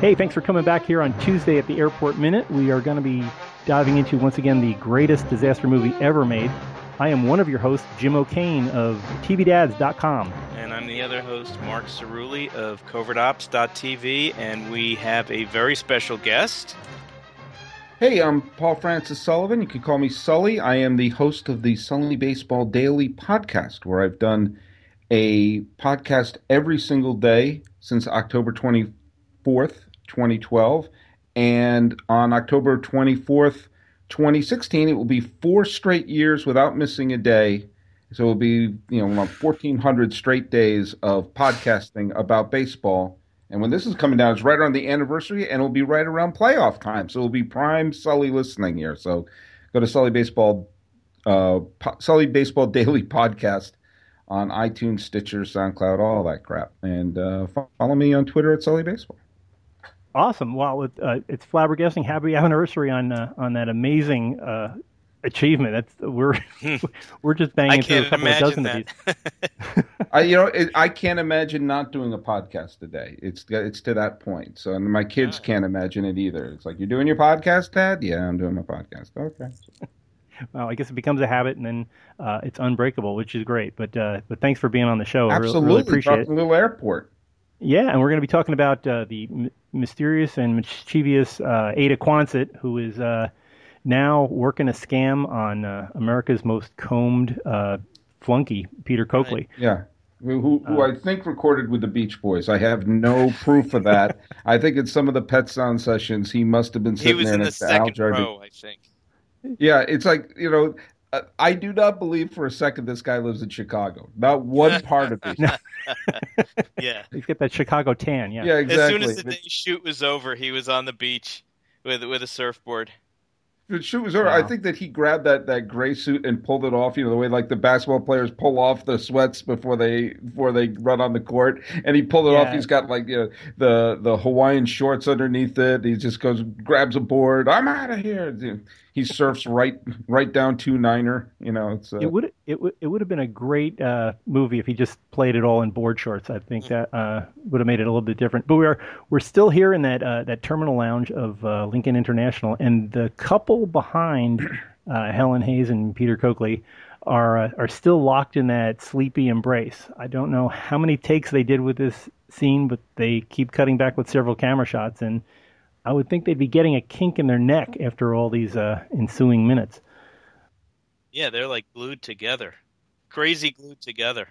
Hey, thanks for coming back here on Tuesday at the Airport Minute. We are going to be diving into, once again, the greatest disaster movie ever made. I am one of your hosts, Jim O'Kane of TVDads.com. And I'm the other host, Mark Cerulli of CovertOps.tv, and we have a very special guest. Hey, I'm Paul Francis Sullivan. You can call me Sully. I am the host of the Sully Baseball Daily podcast, where I've done a podcast every single day since October 24th, 2012. And on October 24th, 2016, it will be four straight years without missing a day. So it will be, you know, 1,400 straight days of podcasting about baseball and when this is coming down, it's right around the anniversary, and it'll be right around playoff time. So it'll be prime Sully listening here. So go to Sully Baseball, uh, po- Sully Baseball Daily Podcast on iTunes, Stitcher, SoundCloud, all that crap, and uh, follow me on Twitter at Sully Baseball. Awesome! Wow, it, uh, it's flabbergasting. Happy anniversary on uh, on that amazing uh, achievement. That's we're we're just banging through a couple of dozen that. of these. I you know it, I can't imagine not doing a podcast today. It's it's to that point. So and my kids oh. can't imagine it either. It's like you're doing your podcast, Dad. Yeah, I'm doing my podcast. Okay. well, I guess it becomes a habit, and then uh, it's unbreakable, which is great. But uh, but thanks for being on the show. Absolutely, I really, really appreciate it. Little airport. Yeah, and we're going to be talking about uh, the m- mysterious and mischievous uh, Ada Quonsett, who is uh, now working a scam on uh, America's most combed uh, flunky, Peter Coakley. Yeah. Who, who uh, I think recorded with the Beach Boys. I have no proof of that. I think in some of the Pet Sound sessions, he must have been sitting he was there in the second row, I think. Yeah, it's like you know, I do not believe for a second this guy lives in Chicago. Not one part of it. yeah, he's got that Chicago tan. Yeah, yeah, exactly. As soon as the day shoot was over, he was on the beach with with a surfboard the shoot was over. Wow. I think that he grabbed that that gray suit and pulled it off. You know the way like the basketball players pull off the sweats before they before they run on the court, and he pulled it yeah. off. He's got like you know, the the Hawaiian shorts underneath it. He just goes grabs a board. I'm out of here he surfs right right down two niner. You know, it's uh, it would it would it would have been a great uh, movie if he just played it all in board shorts. I think that uh, would have made it a little bit different. But we're we're still here in that uh, that terminal lounge of uh, Lincoln International, and the couple behind uh, Helen Hayes and Peter Coakley are are still locked in that sleepy embrace. I don't know how many takes they did with this scene, but they keep cutting back with several camera shots and I would think they'd be getting a kink in their neck after all these uh, ensuing minutes. Yeah, they're like glued together, crazy glued together.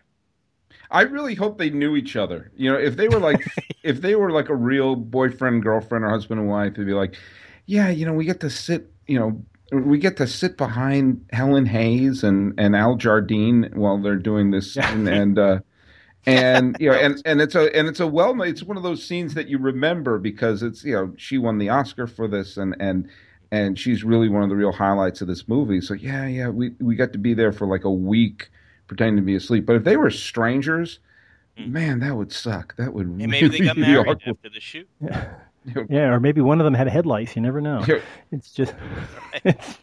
I really hope they knew each other. You know, if they were like, if they were like a real boyfriend, girlfriend, or husband and wife, they'd be like, yeah, you know, we get to sit, you know, we get to sit behind Helen Hayes and and Al Jardine while they're doing this, and, and uh, and you know and and it's a and it's a well it's one of those scenes that you remember because it's you know she won the oscar for this and and and she's really one of the real highlights of this movie. So yeah yeah we we got to be there for like a week pretending to be asleep. But if they were strangers mm. man that would suck. That would and maybe really they got married awkward. after the shoot. Yeah. yeah. Or maybe one of them had headlights. You never know. It's just it's,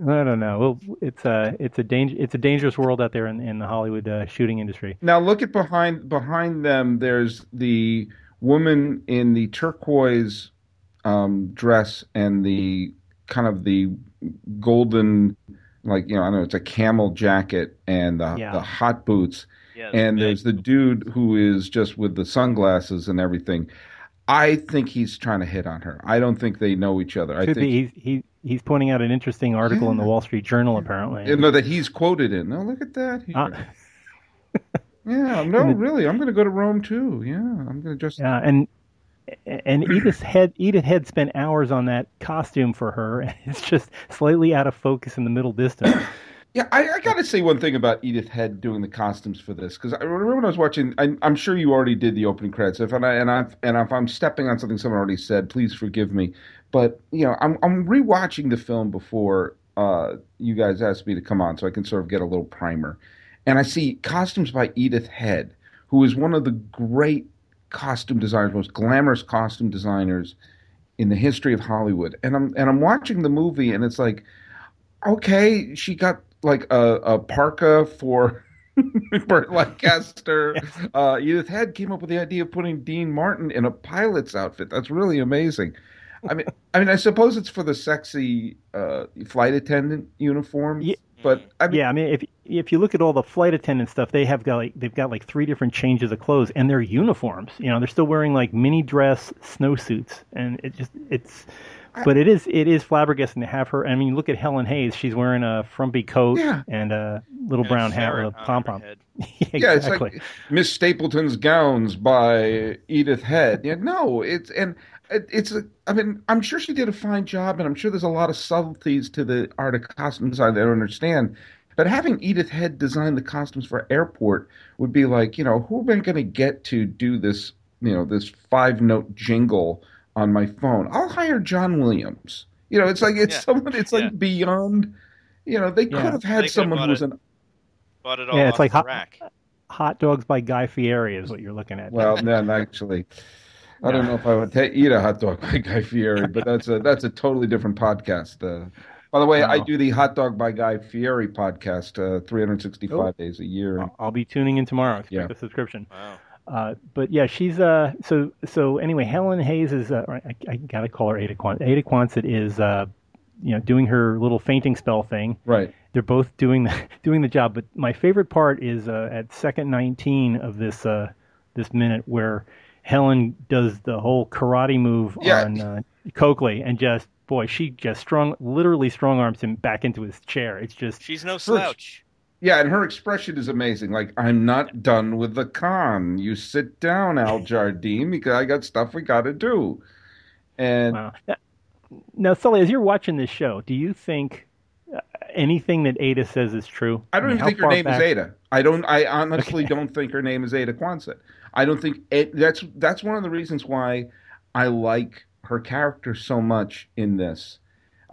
I don't know. Well, it's a it's a danger it's a dangerous world out there in, in the Hollywood uh, shooting industry. Now look at behind behind them. There's the woman in the turquoise um, dress and the kind of the golden, like you know, I don't know, it's a camel jacket and the, yeah. the hot boots. Yeah, and there's the dude who is just with the sunglasses and everything. I think he's trying to hit on her. I don't think they know each other. Could I think be. He's, he, he's pointing out an interesting article yeah. in the Wall Street Journal, apparently. You know, that he's quoted in. No, look at that. Uh, yeah, no, really, I'm going to go to Rome too. Yeah, I'm going to just. Yeah, and and Edith Head Edith Head spent hours on that costume for her, and it's just slightly out of focus in the middle distance. Yeah, I, I got to say one thing about Edith Head doing the costumes for this because I remember when I was watching. I, am sure you already did the opening credits. If and I and I and if I'm stepping on something someone already said, please forgive me. But you know, I'm I'm rewatching the film before uh, you guys asked me to come on, so I can sort of get a little primer. And I see costumes by Edith Head, who is one of the great costume designers, most glamorous costume designers in the history of Hollywood. And I'm and I'm watching the movie, and it's like, okay, she got like a, a parka for Burt Lancaster, uh, Edith Head came up with the idea of putting Dean Martin in a pilot's outfit. That's really amazing. I mean, I mean, I suppose it's for the sexy uh, flight attendant uniforms, Yeah. but I mean, yeah, I mean, if if you look at all the flight attendant stuff, they have got like they've got like three different changes of clothes, and they're uniforms. You know, they're still wearing like mini dress snowsuits, and it just it's. But it is it is flabbergasting to have her. I mean, look at Helen Hayes; she's wearing a frumpy coat Yeah. and a little And a brown hat with a pom pom. head. yeah, it's exactly. like Miss Stapleton's gowns by Edith Head. Yeah, no, it's and it, it's. A, I mean, I'm sure she did a fine job, and I'm sure there's a lot of subtleties to the art of costume design I don't understand. But having Edith Head design the costumes for Airport would be like, you know, who am I going to get to do this? You know, this five note jingle on my phone. I'll hire John Williams. You know, it's like it's Yeah. someone. It's like Yeah. beyond. You know, they could have had could've someone bought who was it. an Bought it all Yeah, it's like hot- rack. Hot dogs by Guy Fieri is what you're looking at. Well, then actually, I don't know if I would ta eat a hot dog by Guy Fieri, but that's a that's a totally different podcast. Uh, by the way, I do the hot dog by Guy Fieri podcast, uh, 365 Oh. days a year. I'll, I'll be tuning in tomorrow. Expect Yeah. the subscription. Wow. Uh, but yeah, she's uh. So so anyway, Helen Hayes is. Uh, I, I gotta call her Ada Quonsett. Ada Quonsett is uh, you know, doing her little fainting spell thing. Right. They're both doing the doing the job. But my favorite part is uh, at second 19 of this uh this minute where Helen does the whole karate move Yeah. on uh, Coakley and just boy, she just strong, literally strong arms him back into his chair. It's just She's no slouch. Yeah, and her expression is amazing. Like, I'm not done with the con. You sit down, Al Jardine, because I got stuff we got to do. And Wow. Now- Now, Sully, as you're watching this show, do you think uh, anything that Ada says is true? I don't mean, even think her name back- is Ada. I don't. I honestly don't think her name is Ada Quonsett. I don't think it, that's that's one of the reasons why I like her character so much in this.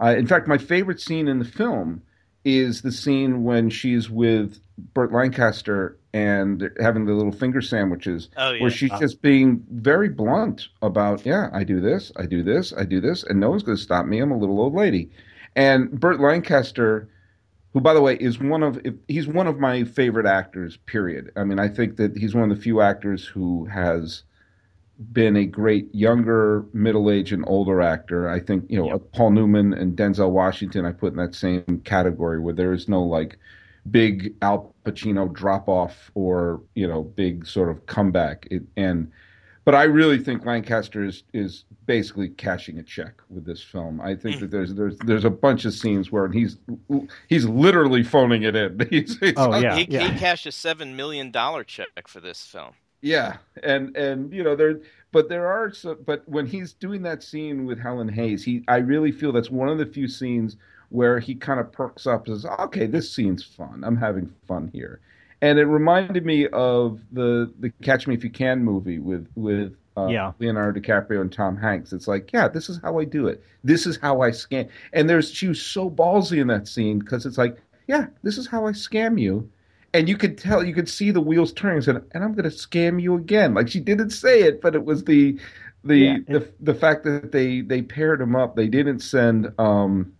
Uh, in fact, my favorite scene in the film is the scene when she's with Burt Lancaster and having the little finger sandwiches, Oh yeah. where she's just being very blunt about, yeah, I do this, I do this, I do this, and no one's going to stop me. I'm a little old lady. And Burt Lancaster, who, by the way, is one of if, he's one of my favorite actors. Period. I mean, I think that he's one of the few actors who has been a great younger, middle-aged, and older actor. I think you know Yep. Uh, Paul Newman and Denzel Washington. I put in that same category where there is no like big Al Pacino drop off or you know big sort of comeback. It, and but I really think Lancaster is is basically cashing a check with this film. I think that there's there's there's a bunch of scenes where he's he's literally phoning it in. He's, it's Oh, yeah. he, he cashed a seven million dollar check for this film. yeah, and and you know there, but there are some. But when he's doing that scene with Helen Hayes, he I really feel that's one of the few scenes where he kind of perks up and says, "Okay, this scene's fun. I'm having fun here," and it reminded me of the the Catch Me If You Can movie with with uh, Yeah. Leonardo DiCaprio and Tom Hanks. It's like, yeah, this is how I do it. This is how I scam. And there's she was so ballsy in that scene because it's like, yeah, this is how I scam you and you could tell you could see the wheels turning and, and i'm going to scam you again like she didn't say it but it was the the Yeah, the, the fact that they they paired him up they didn't send um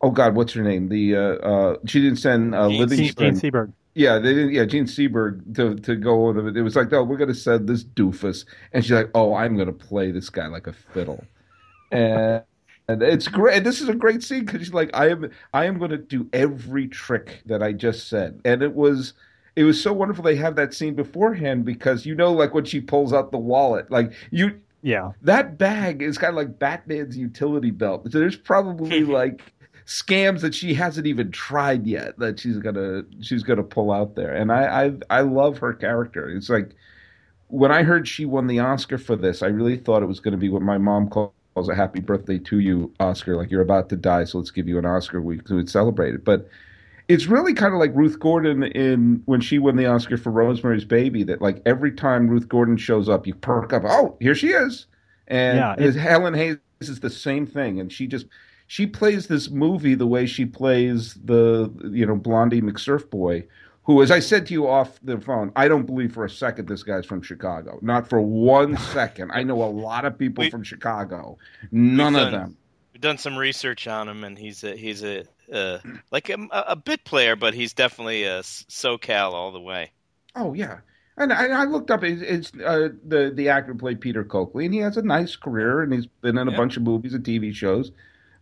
oh god what's her name the uh uh she didn't send uh Jean Jean, livingston Jean Seberg. Yeah they didn't yeah jean seberg to to go with it it was like oh we're going to send this doofus and she's like oh i'm going to play this guy like a fiddle and and it's great. This is a great scene because she's like, I am, I am going to do every trick that I just said, and it was, it was so wonderful. They have that scene beforehand because you know, like when she pulls out the wallet, like you, Yeah. that bag is kind of like Batman's utility belt. So there's probably like scams that she hasn't even tried yet that she's gonna, she's gonna pull out there. And I, I, I love her character. It's like when I heard she won the Oscar for this, I really thought it was going to be what my mom calls a happy birthday to you Oscar. Like you're about to die, so let's give you an Oscar week so we'd celebrate it. But it's really kind of like Ruth Gordon in when she won the Oscar for Rosemary's Baby. That like every time Ruth Gordon shows up, you perk up. Oh, here she is. And Yeah, Helen Hayes is the same thing, and she just she plays this movie the way she plays the you know Blondie McSurf boy, who, as I said to you off the phone, I don't believe for a second this guy's from Chicago. Not for one second. I know a lot of people We- from Chicago. None We've of them. We've done some research on him, and he's a he's a uh, like a, a bit player, but he's definitely a SoCal all the way. Oh yeah, and I, I looked up. It's, it's uh, the the actor played Peter Coakley, and he has a nice career, and he's been in a Yeah. bunch of movies and TV shows.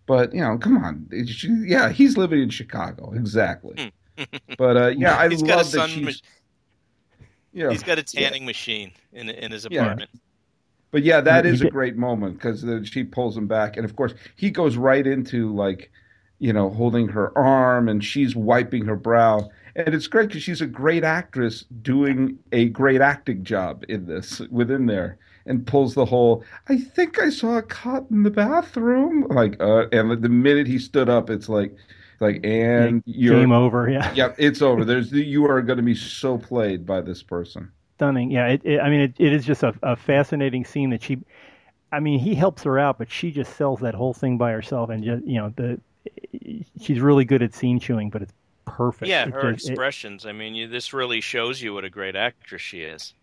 But you know, come on, It's- yeah, he's living in Chicago, exactly. but uh, yeah, I He's got a love that sun she's. mach- yeah, He's got a tanning machine in in his Yeah. apartment. But yeah, that He- is he a great moment because she pulls him back, and of course he goes right into like, you know, holding her arm, and she's wiping her brow, and it's great because she's a great actress doing a great acting job in this within there, and pulls the whole. I think I saw a cot in the bathroom, like, uh, and the minute he stood up, it's like, like, and you're. Game over. Yeah. Yep, it's over. There's you are going to be so played by this person. stunning. Yeah, it, it, I mean, it, it is just a, a fascinating scene that she. I mean, he helps her out, but she just sells that whole thing by herself, and just you know the. She's really good at scene chewing, but it's perfect. Yeah, It her just- it- expressions. I mean, you, this really shows you what a great actress she is.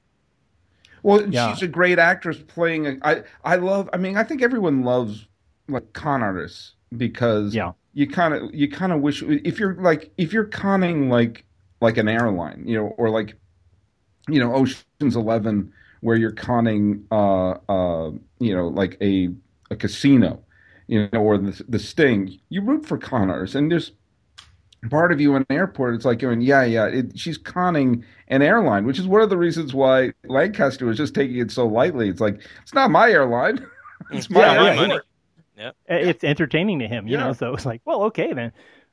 Well, Yeah. she's a great actress playing. A, I I love. I mean, I think everyone loves like con artists because Yeah. you kind of you kind of wish if you're like if you're conning like like an airline, you know, or like you know Ocean's Eleven, where you're conning uh uh you know like a a casino, you know, or the the Sting. You root for con artists, and there's part of you in an airport. It's like going, yeah, yeah. It, she's conning an airline, which is one of the reasons why Lancaster was just taking it so lightly. It's like it's not my airline. it's my Yeah, airline. money. it's entertaining to him, you Yeah. know. So it's like, well, okay then.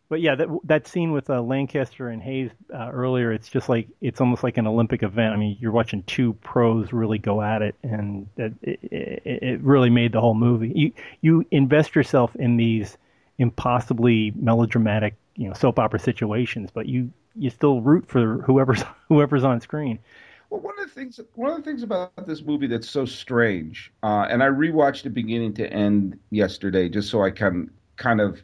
But yeah, that that scene with uh, Lancaster and Hayes uh, earlier, it's just like it's almost like an Olympic event. I mean, you're watching two pros really go at it, and that it, it, it really made the whole movie. You you invest yourself in these impossibly melodramatic, you know, soap opera situations, but you you still root for whoever's whoever's on screen. Well, one of the things one of the things about this movie that's so strange, uh, and I rewatched it beginning to end yesterday just so I can kind of,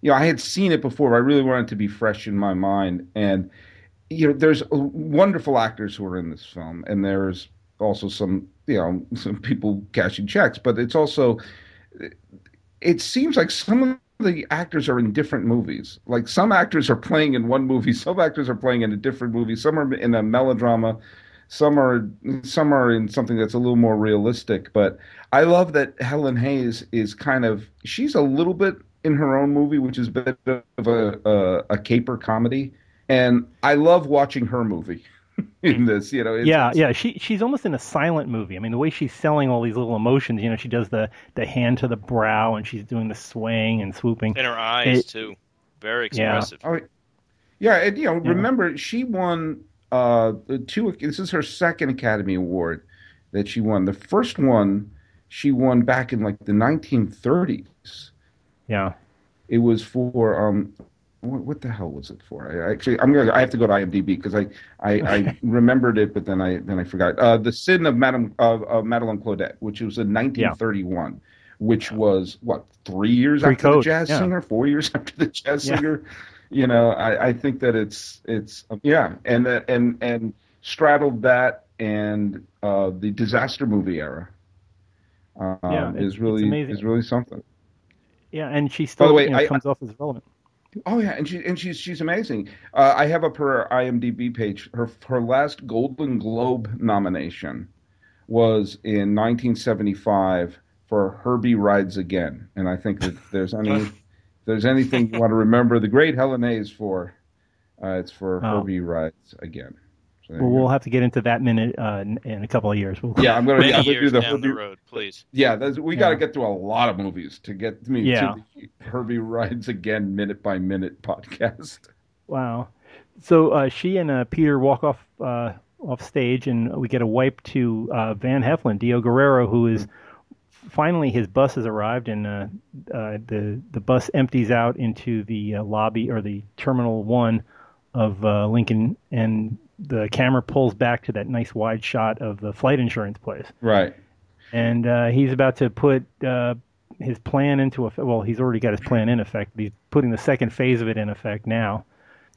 you know, I had seen it before, but I really wanted to be fresh in my mind. And you know, there's wonderful actors who are in this film, and there's also some, you know, some people cashing checks, but it's also, it seems like some of the actors are in different movies. Like some actors are playing in one movie, some actors are playing in a different movie, some are in a melodrama, some are some are in something that's a little more realistic. But I love that Helen Hayes is kind of she's a little bit in her own movie, which is a bit of a a, a caper comedy, and I love watching her movie in this. You know, yeah, yeah. She she's almost in a silent movie. I mean, the way she's selling all these little emotions. You know, she does the the hand to the brow, and she's doing the swaying and swooping. And her eyes It- too, very Yeah. expressive. Oh, yeah, and you know, Yeah. remember she won uh two. This is her second Academy Award that she won. The first one she won back in like the 1930s. Yeah, It was for um, what, what the hell was it for? I actually I'm gonna I have to go to IMDb because I, I I remembered it, but then I then I forgot. Uh, the Sin of Madame of, of Madelon Claudet, which was in 1931. Which was what three years after the jazz yeah. singer, four years after the jazz Yeah. singer, you know I, I think that it's it's yeah and that and and straddled that and uh the disaster movie era um, Yeah, it's- is really is really something yeah, and she still way, you know, I- comes off as relevant. Oh yeah and she and she's she's amazing. Uh, i have up her imdb page. Her her last golden globe nomination was in 1975 for herbie rides again and i think that if there's any if there's anything you want to remember the great helen hayes for uh, it's for Oh. herbie rides again So Well, we'll have to get into that minute uh, in, in a couple of years. We'll, yeah i'm gonna, yeah, I'm gonna do years the down herbie the road, please. Yeah, that's, we got to get through a lot of movies to get me Yeah. to the Herbie Rides Again minute by minute podcast. Wow. So uh, she and uh, Peter walk off uh, off stage, and we get a wipe to uh, Van Heflin, D.O. Guerrero, who is finally his bus has arrived, and uh, uh, the the bus empties out into the uh, lobby or the terminal one of uh, Lincoln, and the camera pulls back to that nice wide shot of the flight insurance place, Right. and uh, he's about to put. Uh, his plan into effect. Well, he's already got his plan in effect. He's putting the second phase of it in effect now.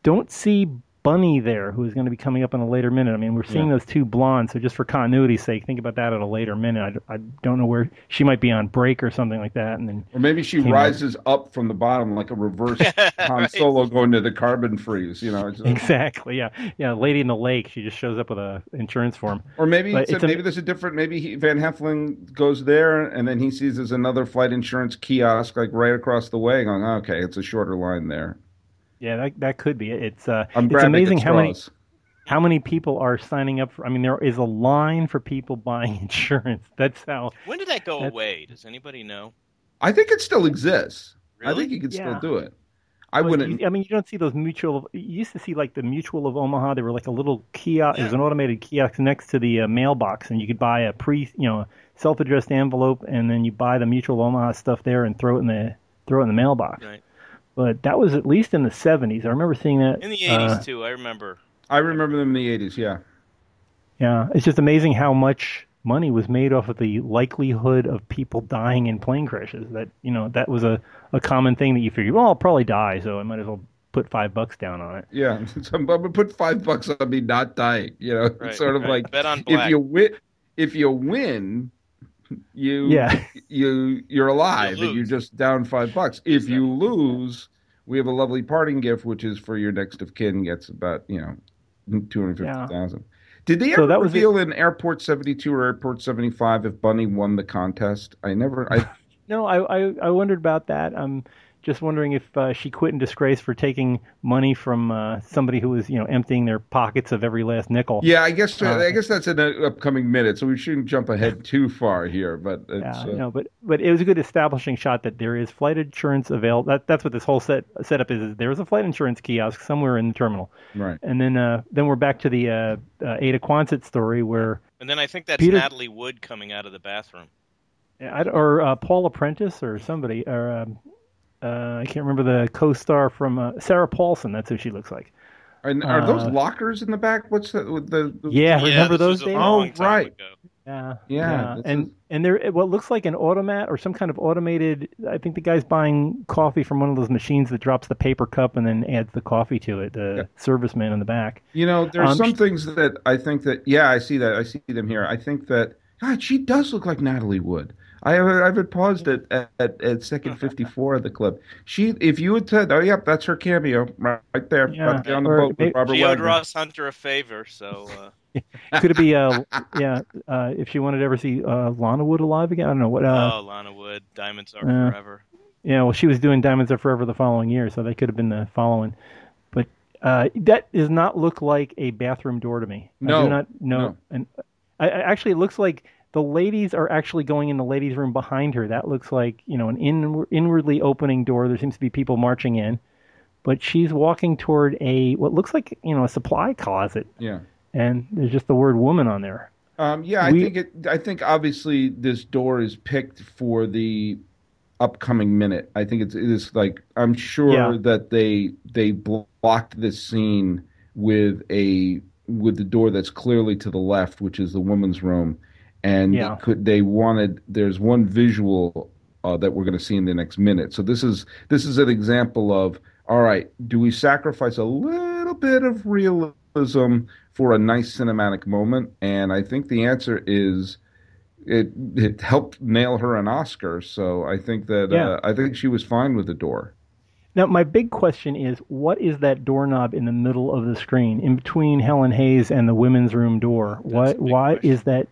Don't see Bunny there, who is going to be coming up in a later minute. I mean, we're seeing Yeah. those two blondes, so just for continuity's sake, think about that at a later minute. I, I don't know where she might be on break or something like that, and then Or maybe she Came rises up from the bottom like a reverse Han Right. Solo going to the carbon freeze. You know, it's- uh, exactly, yeah, yeah, Lady in the Lake. She just shows up with a insurance form. or maybe But it's a- a- maybe there's a different. Maybe he, Van Heflin goes there and then he sees there's another flight insurance kiosk like right across the way. Going, okay, it's a shorter line there. Yeah, that that could be it. It's uh, I'm it's amazing how many how many people are signing up for. I mean, there is a line for people buying insurance. That's how. When did that go away? Does anybody know? I think it still exists. Really? I think you could Yeah. still do it. I Well, wouldn't. you- I mean, you don't see those mutual. You used to see like the Mutual of Omaha. They were like a little kiosk. It was an automated kiosk next to the uh, mailbox, and you could buy a pre, you know, self-addressed envelope, and then you buy the Mutual of Omaha stuff there and throw it in the throw it in the mailbox. Right. But that was at least in the '70s. I remember seeing that In the 80s, uh, too, I remember. I remember them in the '80s. Yeah. Yeah, it's just amazing how much money was made off of the likelihood of people dying in plane crashes. That you know that was a, a common thing that you figured, well, I'll probably die, so I might as well put five bucks down on it. Yeah, so I'm gonna put five bucks on me not dying. You know, Right, sort of right. like Bet on if you win, if you win, you Yeah. you you're alive You and you're just down five bucks. If you lose, we have a lovely parting gift, which is for your next of kin gets about you know two hundred fifty thousand. Did they So ever that was reveal in Airport seventy two or Airport seventy five if Bunny won the contest? I never. I No, I, I I wondered about that. I'm just wondering if uh, she quit in disgrace for taking money from uh, somebody who was you know emptying their pockets of every last nickel. yeah, I guess Uh, I guess that's an uh, upcoming minute, so we shouldn't jump ahead too far here. But it's, Yeah, uh, no, but but it was a good establishing shot that there is flight insurance available. That that's what this whole set setup is. is There is a flight insurance kiosk somewhere in the terminal, right. and then uh, then we're back to the uh, uh, Ada Quonsett story where And then I think that's Peter- Natalie Wood coming out of the bathroom. I, or uh, Paula Prentiss or somebody or um, uh, I can't remember the co-star from uh, Sarah Paulson. That's who she looks like. And are those Uh, lockers in the back? What's the the, the Yeah, remember those was days? Oh, right. ago. Yeah, Yeah, this and is- and there what looks like an automat or some kind of automated. I think the guy's buying coffee from one of those machines that drops the paper cup and then adds the coffee to it. The Yeah. serviceman in the back. You know, there's Um, some sh- things that I think that yeah, I see that. I see them here. I think that God, she does look like Natalie Wood. I have I've had paused at at, at second 54 of the clip. She, if you had said, "Oh, yep, that's her cameo right, right there, Yeah, right on the or boat with maybe- Barbara She owed Wagner." Ross Hunter a favor, so uh, Could it be? Uh, yeah. Uh, if she wanted to ever see uh, Lana Wood alive again, I don't know what. Uh, oh, Lana Wood, Diamonds Are uh, Forever. Yeah, well, she was doing Diamonds Are Forever the following year, so they could have been the following. But uh, that does not look like a bathroom door to me. I No, do not know. no. And I, I, actually, it looks like the ladies are actually going in the ladies' room behind her. That looks like you know an in, inwardly opening door. There seems to be people marching in, but she's walking toward a what looks like you know a supply closet, Yeah. and there's just the word "woman" on there. Um, yeah, I think it. I think obviously this door is picked for the upcoming minute. I think it's it is like I'm sure Yeah. that they they blocked this scene with a with the door that's clearly to the left, which is the woman's room, and Yeah. they could they wanted there's one visual uh, that we're going to see in the next minute. So this is this is an example of all right. Do we sacrifice a little bit of realism for a nice cinematic moment? And I think the answer is it it helped nail her an Oscar. So I think that Yeah. uh, I think she was fine with the door. Now, my big question is, what is that doorknob in the middle of the screen, in between Helen Hayes and the women's room door? Why? a big Why question. is that?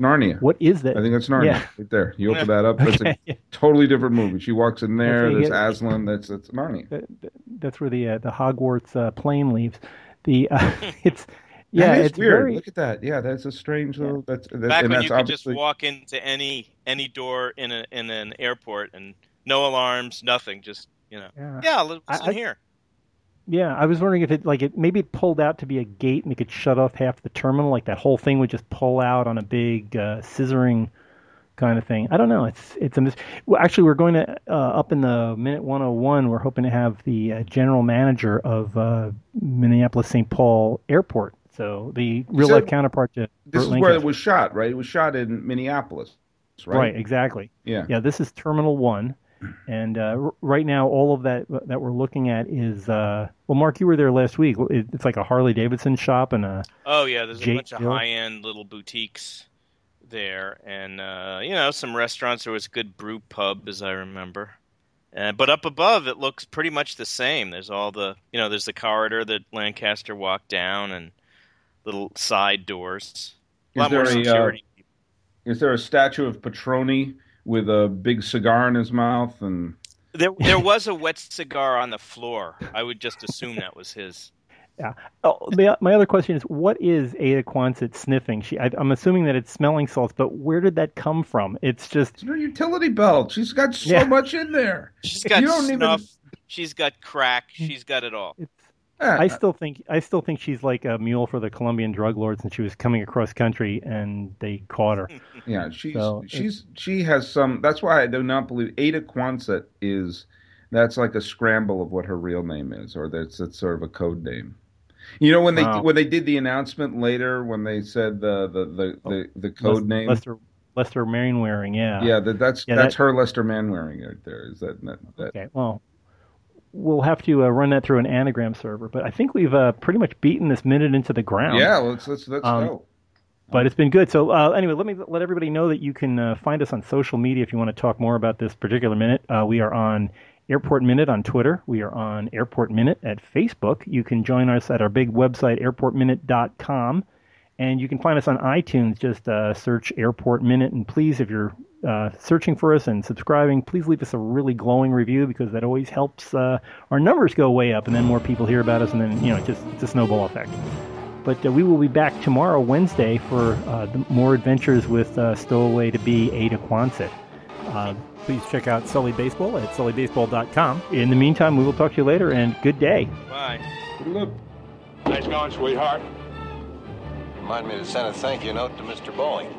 Narnia. What is that? I think that's Narnia Yeah. right there. You open that up. That's Okay. a totally different movie. She walks in there. That's where you There's get- Aslan. That's that's Narnia. That- that- That's where the uh, the Hogwarts uh, plane leaves. The uh, it's yeah, it's weird. very Look at that. Yeah, that's a strange little. That's that, Back and when that's you could just walk into any any door in a in an airport and no alarms, nothing, just you know, yeah. yeah, let's I- in I- here. Yeah, I was wondering if it like it maybe it pulled out to be a gate and it could shut off half the terminal, like that whole thing would just pull out on a big uh, scissoring kind of thing. I don't know. It's it's a mis- well, actually we're going to uh, up in the minute 101. We're hoping to have the uh, general manager of uh, Minneapolis St. Paul Airport, so the real life counterpart to this Burt is where it was shot, right? It was shot in Minneapolis, right? right, exactly. Yeah. Yeah, this is Terminal One, And uh, r- right now, all of that that we're looking at is uh, well, Mark, you were there last week. It's like a Harley Davidson shop and a Oh yeah, there's a Jake bunch of high end little boutiques there, and uh, you know some restaurants. There was a good brew pub, as I remember. Uh, but up above, it looks pretty much the same. There's all the you know, there's the corridor that Lancaster walked down, and little side doors. A Is there more a, uh. Is there a statue of Patroni with a big cigar in his mouth? And There, there was a wet cigar on the floor. I would just assume that was his. Yeah. Oh, my, my other question is, what is Ada Quonsett sniffing? She, I, I'm assuming that it's smelling salts, but where did that come from? It's just it's her utility belt. She's got so Yeah. much in there. She's got You don't even- snuff. She's got crack. She's got it all. it's. Yeah, I uh, still think I still think she's like a mule for the Colombian drug lords, and she was coming across country and they caught her. Yeah, she's So, she's she has some. That's why I do not believe Ada Quonsett is. That's like a scramble of what her real name is, or that's it's sort of a code name. You know when they Wow. when they did the announcement later when they said the the the, oh, the, the code Les- name. Lester Lester Mainwaring, yeah. yeah, that, that's Yeah, that's that- her Lester Manwaring right there. Is that that? that Okay, well, we'll have to uh, run that through an anagram server, but I think we've uh, pretty much beaten this minute into the ground. yeah, let's let's let's Um, go. but it's been good. So uh, anyway, let me let everybody know that you can uh, find us on social media if you want to talk more about this particular minute. Uh, we are on Airport Minute on Twitter. We are on Airport Minute at Facebook. You can join us at our big website, airportminute.com. And you can find us on iTunes. Just uh, search Airport Minute. And please, if you're uh, searching for us and subscribing, please leave us a really glowing review because that always helps uh, our numbers go way up. And then more people hear about us. And then, you know, just it's a snowball effect. But uh, we will be back tomorrow, Wednesday, for uh, more adventures with uh, Stowaway to be Ada Quonsett. Uh, please check out Sully Baseball at sullybaseball.com. In the meantime, we will talk to you later, and good day. Bye. Look. Nice going, sweetheart. Remind me to send a thank you note to Mr. Bowling.